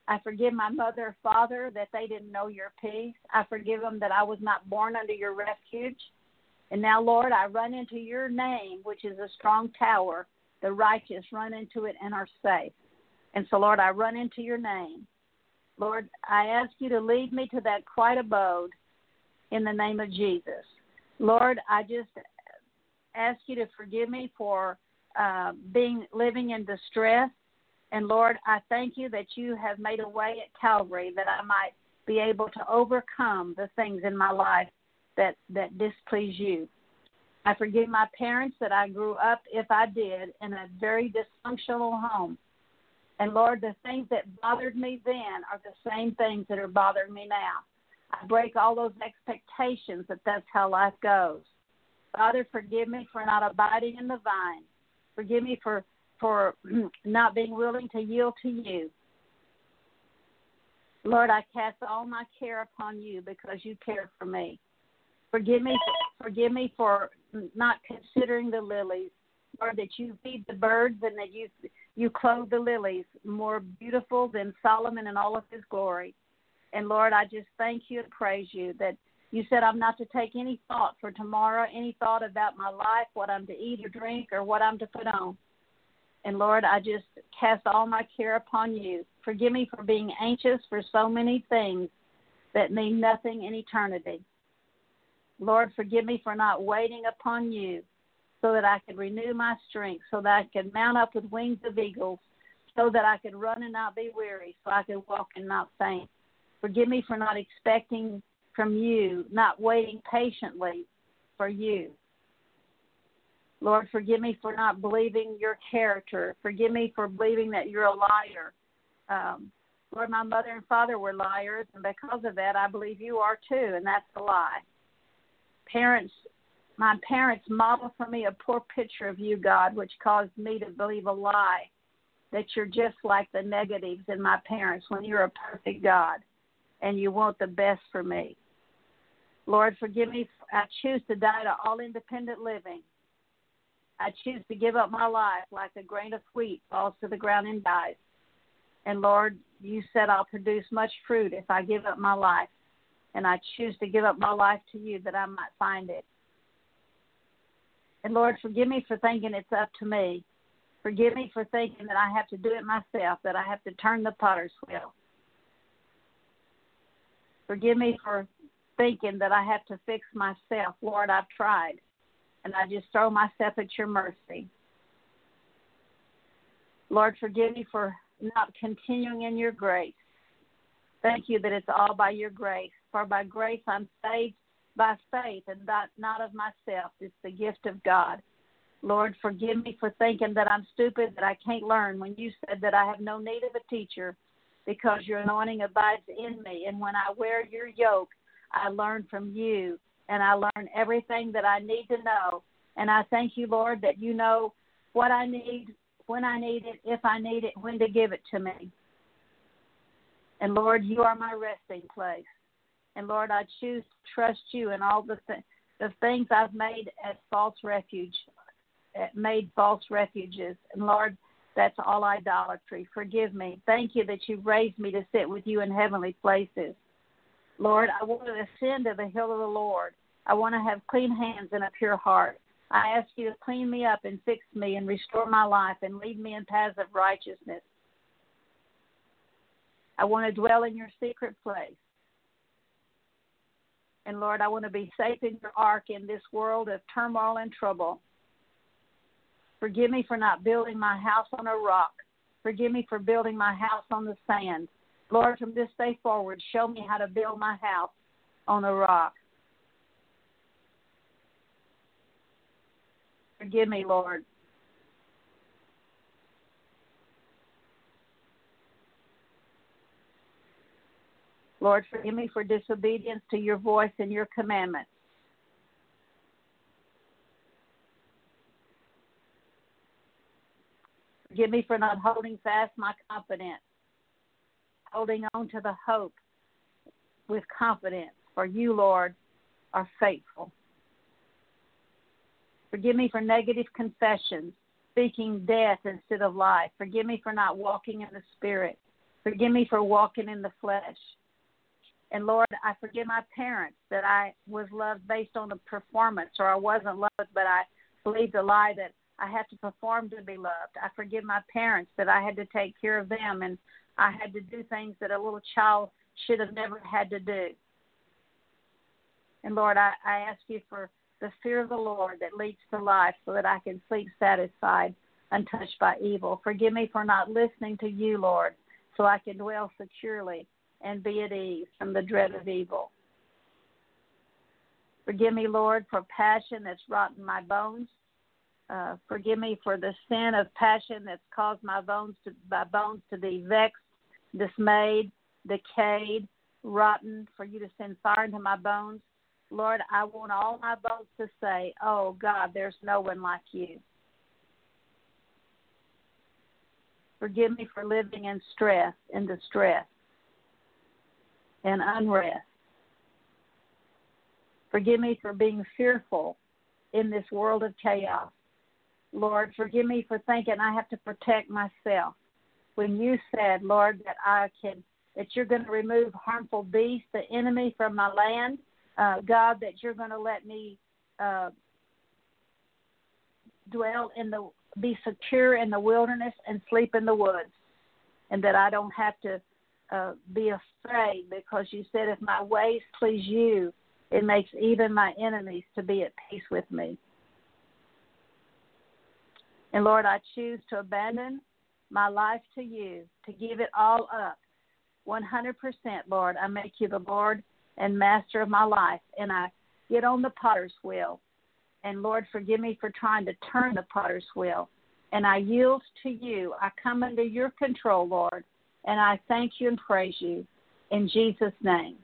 I forgive my mother and father that they didn't know your peace. I forgive them that I was not born under your refuge. And now, Lord, I run into your name, which is a strong tower. The righteous run into it and are safe. And so, Lord, I run into your name. Lord, I ask you to lead me to that quiet abode in the name of Jesus. Lord, I just ask you to forgive me for uh, being living in distress. And Lord, I thank you that you have made a way at Calvary that I might be able to overcome the things in my life that, that displease you. I forgive my parents that I grew up, if I did, in a very dysfunctional home. And Lord, the things that bothered me then are the same things that are bothering me now. I break all those expectations that that's how life goes. Father, forgive me for not abiding in the vine. Forgive me for for <clears throat> not being willing to yield to you. Lord, I cast all my care upon you because you care for me. Forgive me, forgive me for not considering the lilies, Lord, that you feed the birds and that you you clothe the lilies more beautiful than Solomon in all of his glory. And Lord, I just thank you and praise you that you said I'm not to take any thought for tomorrow, any thought about my life, what I'm to eat or drink, or what I'm to put on. And Lord, I just cast all my care upon you. Forgive me for being anxious for so many things that mean nothing in eternity. Lord, forgive me for not waiting upon you so that I could renew my strength, so that I could mount up with wings of eagles, so that I could run and not be weary, so I could walk and not faint. Forgive me for not expecting from you, not waiting patiently for you. Lord, forgive me for not believing your character. Forgive me for believing that you're a liar. Um, Lord, my mother and father were liars, and because of that, I believe you are too, and that's a lie. Parents, my parents modeled for me a poor picture of you, God, which caused me to believe a lie that you're just like the negatives in my parents when you're a perfect God and you want the best for me. Lord, forgive me. I choose to die to all independent living. I choose to give up my life like a grain of wheat falls to the ground and dies. And Lord, you said I'll produce much fruit if I give up my life. And I choose to give up my life to you that I might find it. And Lord, forgive me for thinking it's up to me. Forgive me for thinking that I have to do it myself, that I have to turn the potter's wheel. Forgive me for thinking that I have to fix myself. Lord, I've tried and I just throw myself at your mercy. Lord, forgive me for not continuing in your grace. Thank you that it's all by your grace. For by grace I'm saved by faith and not, not of myself. It's the gift of God. Lord, forgive me for thinking that I'm stupid, that I can't learn when you said that I have no need of a teacher because your anointing abides in me. And when I wear your yoke, I learn from you and I learn everything that I need to know. And I thank you, Lord, that you know what I need, when I need it, if I need it, when to give it to me. And Lord, you are my resting place. And Lord, I choose to trust you in all the th- the things I've made as false refuge, eh, made false refuges. And Lord, that's all idolatry. Forgive me. Thank you that you've raised me to sit with you in heavenly places. Lord, I want to ascend to the hill of the Lord. I want to have clean hands and a pure heart. I ask you to clean me up and fix me and restore my life and lead me in paths of righteousness. I want to dwell in your secret place. And Lord, I want to be safe in your ark in this world of turmoil and trouble. Forgive me for not building my house on a rock. Forgive me for building my house on the sand. Lord, from this day forward, show me how to build my house on a rock. Forgive me, Lord. Lord, forgive me for disobedience to your voice and your commandments. Forgive me for not holding fast my confidence, holding on to the hope with confidence, for you, Lord, are faithful. Forgive me for negative confessions, speaking death instead of life. Forgive me for not walking in the Spirit. Forgive me for walking in the flesh. And Lord, I forgive my parents that I was loved based on a performance or I wasn't loved, but I believed a lie that I had to perform to be loved. I forgive my parents that I had to take care of them and I had to do things that a little child should have never had to do. And Lord, I, I ask you for the fear of the Lord that leads to life so that I can sleep satisfied, untouched by evil. Forgive me for not listening to you, Lord, so I can dwell securely and be at ease from the dread of evil. Forgive me, Lord, for passion that's rotten my bones. Uh, forgive me for the sin of passion that's caused my bones to my bones to be vexed, dismayed, decayed, rotten. For you to send fire into my bones, Lord. I want all my bones to say, "Oh God, there's no one like you." Forgive me for living in stress and distress and unrest. Forgive me for being fearful in this world of chaos. Lord, forgive me for thinking I have to protect myself. When you said, Lord, that I can, that you're going to remove harmful beasts, the enemy from my land, uh, God, that you're going to let me uh, dwell in the, be secure in the wilderness and sleep in the woods, and that I don't have to uh, be afraid because you said, if my ways please you, it makes even my enemies to be at peace with me. And Lord, I choose to abandon my life to you, to give it all up. 100%, Lord, I make you the Lord and master of my life, and I get on the potter's wheel. And Lord, forgive me for trying to turn the potter's wheel. And I yield to you. I come under your control, Lord. And I thank you and praise you in Jesus' name.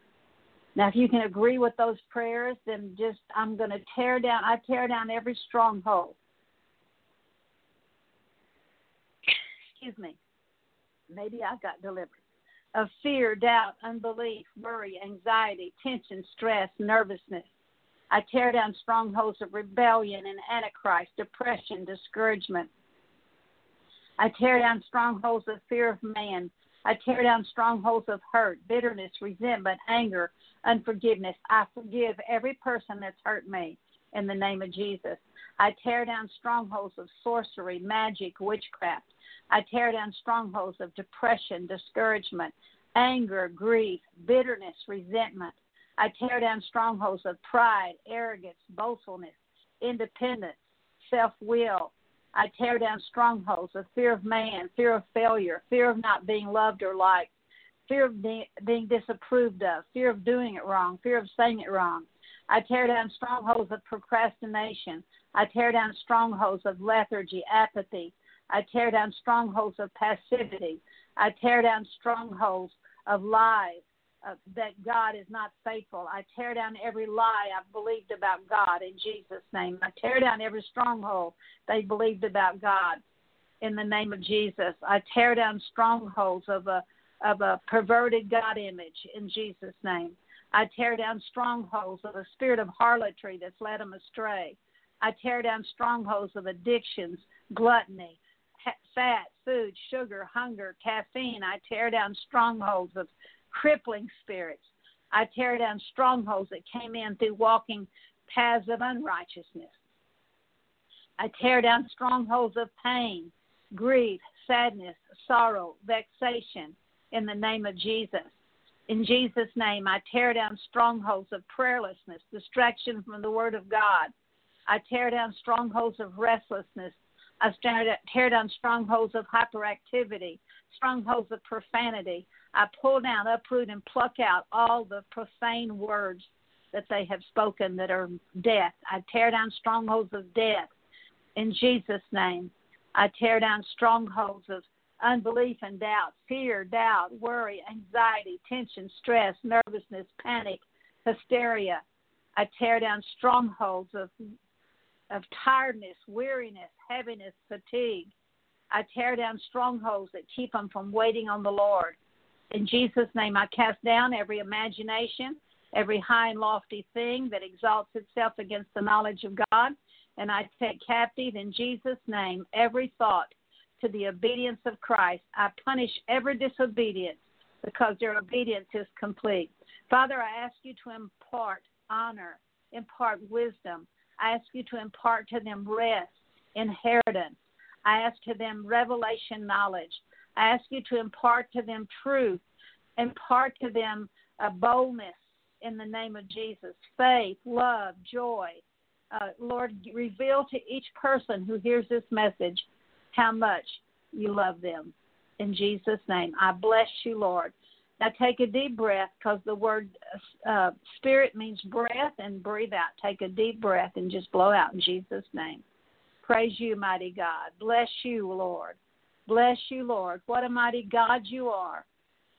Now, if you can agree with those prayers, then just I'm going to tear down, I tear down every stronghold. Excuse me. Maybe I got delivered. Of fear, doubt, unbelief, worry, anxiety, tension, stress, nervousness. I tear down strongholds of rebellion and antichrist, depression, discouragement. I tear down strongholds of fear of man, I tear down strongholds of hurt, bitterness, resentment, anger, unforgiveness. I forgive every person that's hurt me in the name of Jesus. I tear down strongholds of sorcery, magic, witchcraft. I tear down strongholds of depression, discouragement, anger, grief, bitterness, resentment. I tear down strongholds of pride, arrogance, boastfulness, independence, self will, I tear down strongholds of fear of man, fear of failure, fear of not being loved or liked, fear of being, being disapproved of, fear of doing it wrong, fear of saying it wrong. I tear down strongholds of procrastination. I tear down strongholds of lethargy, apathy. I tear down strongholds of passivity. I tear down strongholds of lies, uh, that God is not faithful. I tear down every lie I've believed about God in Jesus' name. I tear down every stronghold they believed about God in the name of Jesus. I tear down strongholds of a of a perverted God image in Jesus' name. I tear down strongholds of a spirit of harlotry that's led them astray. I tear down strongholds of addictions, gluttony, fat, food, sugar, hunger, caffeine. I tear down strongholds of crippling spirits. I tear down strongholds that came in through walking paths of unrighteousness. I tear down strongholds of pain, grief, sadness, sorrow, vexation in the name of Jesus. In Jesus' name, I tear down strongholds of prayerlessness, distraction from the Word of God. I tear down strongholds of restlessness. I tear down strongholds of hyperactivity, strongholds of profanity. I pull down, uproot, and pluck out all the profane words that they have spoken that are death. I tear down strongholds of death in Jesus' name. I tear down strongholds of unbelief and doubt, fear, doubt, worry, anxiety, tension, stress, nervousness, panic, hysteria. I tear down strongholds of of tiredness, weariness, heaviness, fatigue. I tear down strongholds that keep them from waiting on the Lord. In Jesus' name, I cast down every imagination, every high and lofty thing that exalts itself against the knowledge of God, and I take captive in Jesus' name every thought to the obedience of Christ. I punish every disobedience because their obedience is complete. Father, I ask you to impart honor, impart wisdom. I ask you to impart to them rest, inheritance. I ask to them revelation knowledge. I ask you to impart to them truth, impart to them a boldness in the name of Jesus, faith, love, joy. Uh, Lord, reveal to each person who hears this message how much you love them. In Jesus' name, I bless you, Lord. Now take a deep breath because the word uh, spirit means breath and breathe out. Take a deep breath and just blow out in Jesus' name. Praise you, mighty God. Bless you, Lord. Bless you, Lord. What a mighty God you are.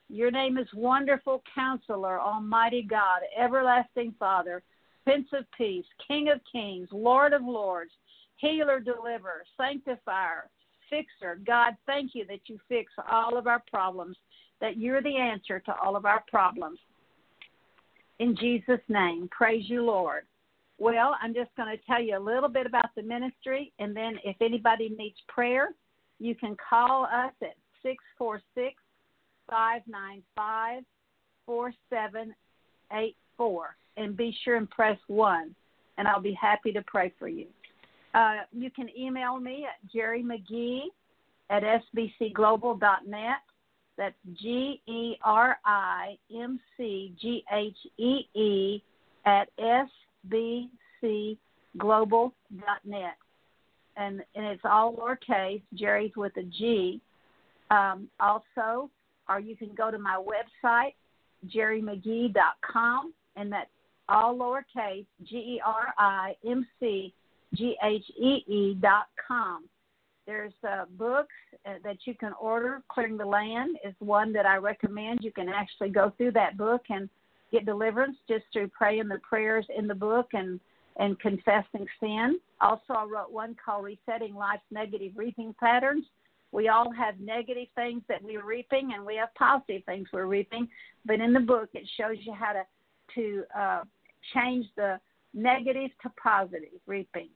Your name is Wonderful Counselor, Almighty God, Everlasting Father, Prince of Peace, King of Kings, Lord of Lords, Healer, Deliverer, Sanctifier, fixer. God, thank you that you fix all of our problems, that you're the answer to all of our problems. In Jesus' name, praise you, Lord. Well, I'm just going to tell you a little bit about the ministry, and then if anybody needs prayer, you can call us at 646 595 4784 and be sure and press 1, and I'll be happy to pray for you. Uh, you can email me at Geri McGhee at sbcglobal.net. That's G E R I M C G H E E at sbcglobal.net. And, and it's all lowercase. Geri's with a G. Um, also, or you can go to my website, gerimcghee.com, and that's all lowercase, G E R I M C G H E E dot com. There's uh, books uh, that you can order. Clearing the Land is one that I recommend. You can actually go through that book and get deliverance just through praying the prayers in the book and and confessing sin. Also, I wrote one called Resetting Life's Negative Reaping Patterns. We all have negative things that we're reaping, and we have positive things we're reaping. But in the book, it shows you how to to uh, change the negative to positive reaping.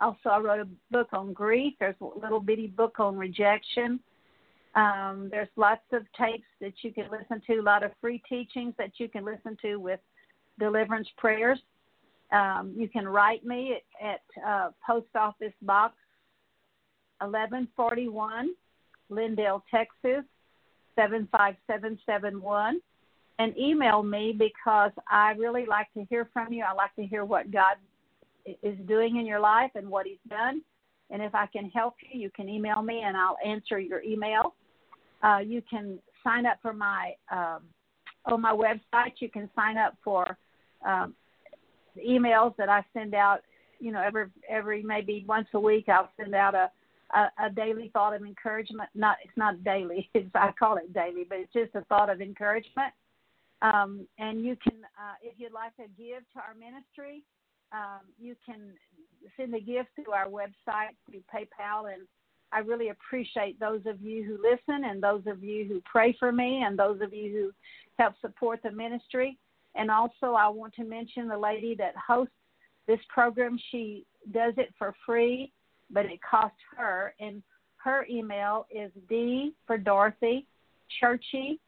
Also, I wrote a book on grief. There's a little bitty book on rejection. Um, there's lots of tapes that you can listen to, a lot of free teachings that you can listen to with deliverance prayers. Um, you can write me at, at uh, Post Office Box 1141, Lindale, Texas 75771 and email me because I really like to hear from you. I like to hear what God is doing in your life and what He's done. And if I can help you, you can email me and I'll answer your email. Uh, you can sign up for my um, on my website. You can sign up for um, emails that I send out. You know, every every maybe once a week, I'll send out a a, a daily thought of encouragement. Not it's not daily. <laughs> It's, I call it daily, but it's just a thought of encouragement um, and you can, uh, if you'd like to give to our ministry, um, you can send a gift through our website through PayPal, and I really appreciate those of you who listen and those of you who pray for me and those of you who help support the ministry. And also, I want to mention the lady that hosts this program. She does it for free, but it costs her. And her email is D for Dorothy, churchy,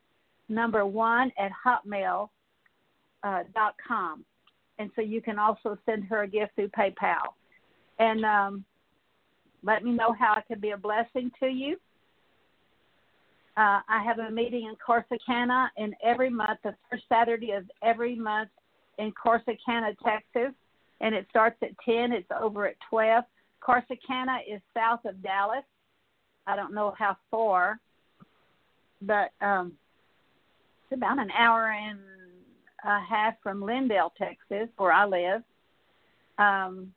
number one at hotmail uh, dot com. And so you can also send her a gift through PayPal. And um, let me know how I can be a blessing to you. Uh, I have a meeting in Corsicana in every month, the first Saturday of every month in Corsicana, Texas, and it starts at 10. It's over at 12. Corsicana is south of Dallas. I don't know how far, but um, it's about an hour and a half from Lindale, Texas, where I live. Um,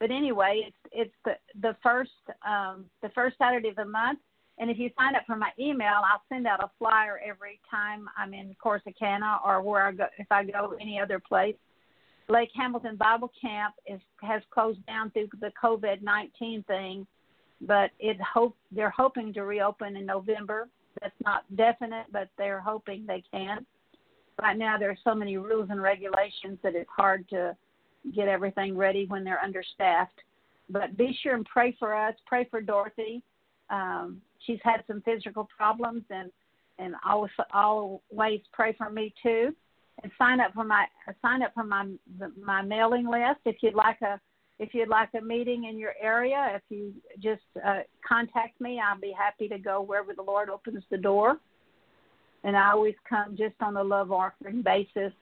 but anyway, it's it's the the first um, the first Saturday of the month, and if you sign up for my email, I'll send out a flyer every time I'm in Corsicana or where I go if I go any other place. Lake Hamilton Bible Camp is has closed down through the COVID nineteen thing, but it hope they're hoping to reopen in November. That's not definite, but they're hoping they can. Right now, there are so many rules and regulations that it's hard to get everything ready when they're understaffed. But be sure and pray for us. Pray for Dorothy. Um, she's had some physical problems, and and always always pray for me too. And sign up for my sign up for my my mailing list if you'd like a if you'd like a meeting in your area. If you just uh, contact me, I'll be happy to go wherever the Lord opens the door. And I always come just on a love offering basis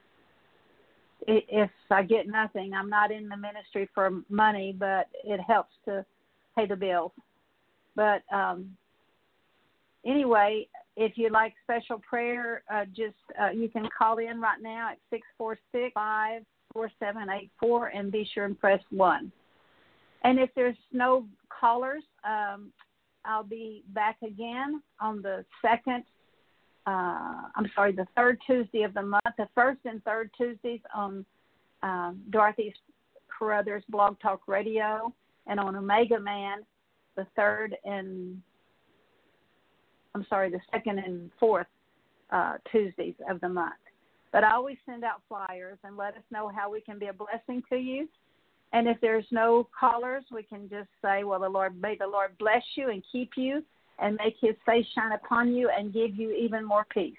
if I get nothing, I'm not in the ministry for money, but it helps to pay the bills. But um, anyway, if you'd like special prayer, uh, just uh, you can call in right now at six four six five four seven eight four and be sure and press one. And if there's no callers, um, I'll be back again on the second uh, I'm sorry, the third Tuesday of the month, the first and third Tuesdays on um, Dorothy Carruthers Blog Talk Radio, and on Omega Man, the third and I'm sorry, the second and fourth uh, Tuesdays of the month. But I always send out flyers and let us know how we can be a blessing to you. And if there's no callers, we can just say, "Well, the Lord may the Lord bless you and keep you." and make his face shine upon you and give you even more peace.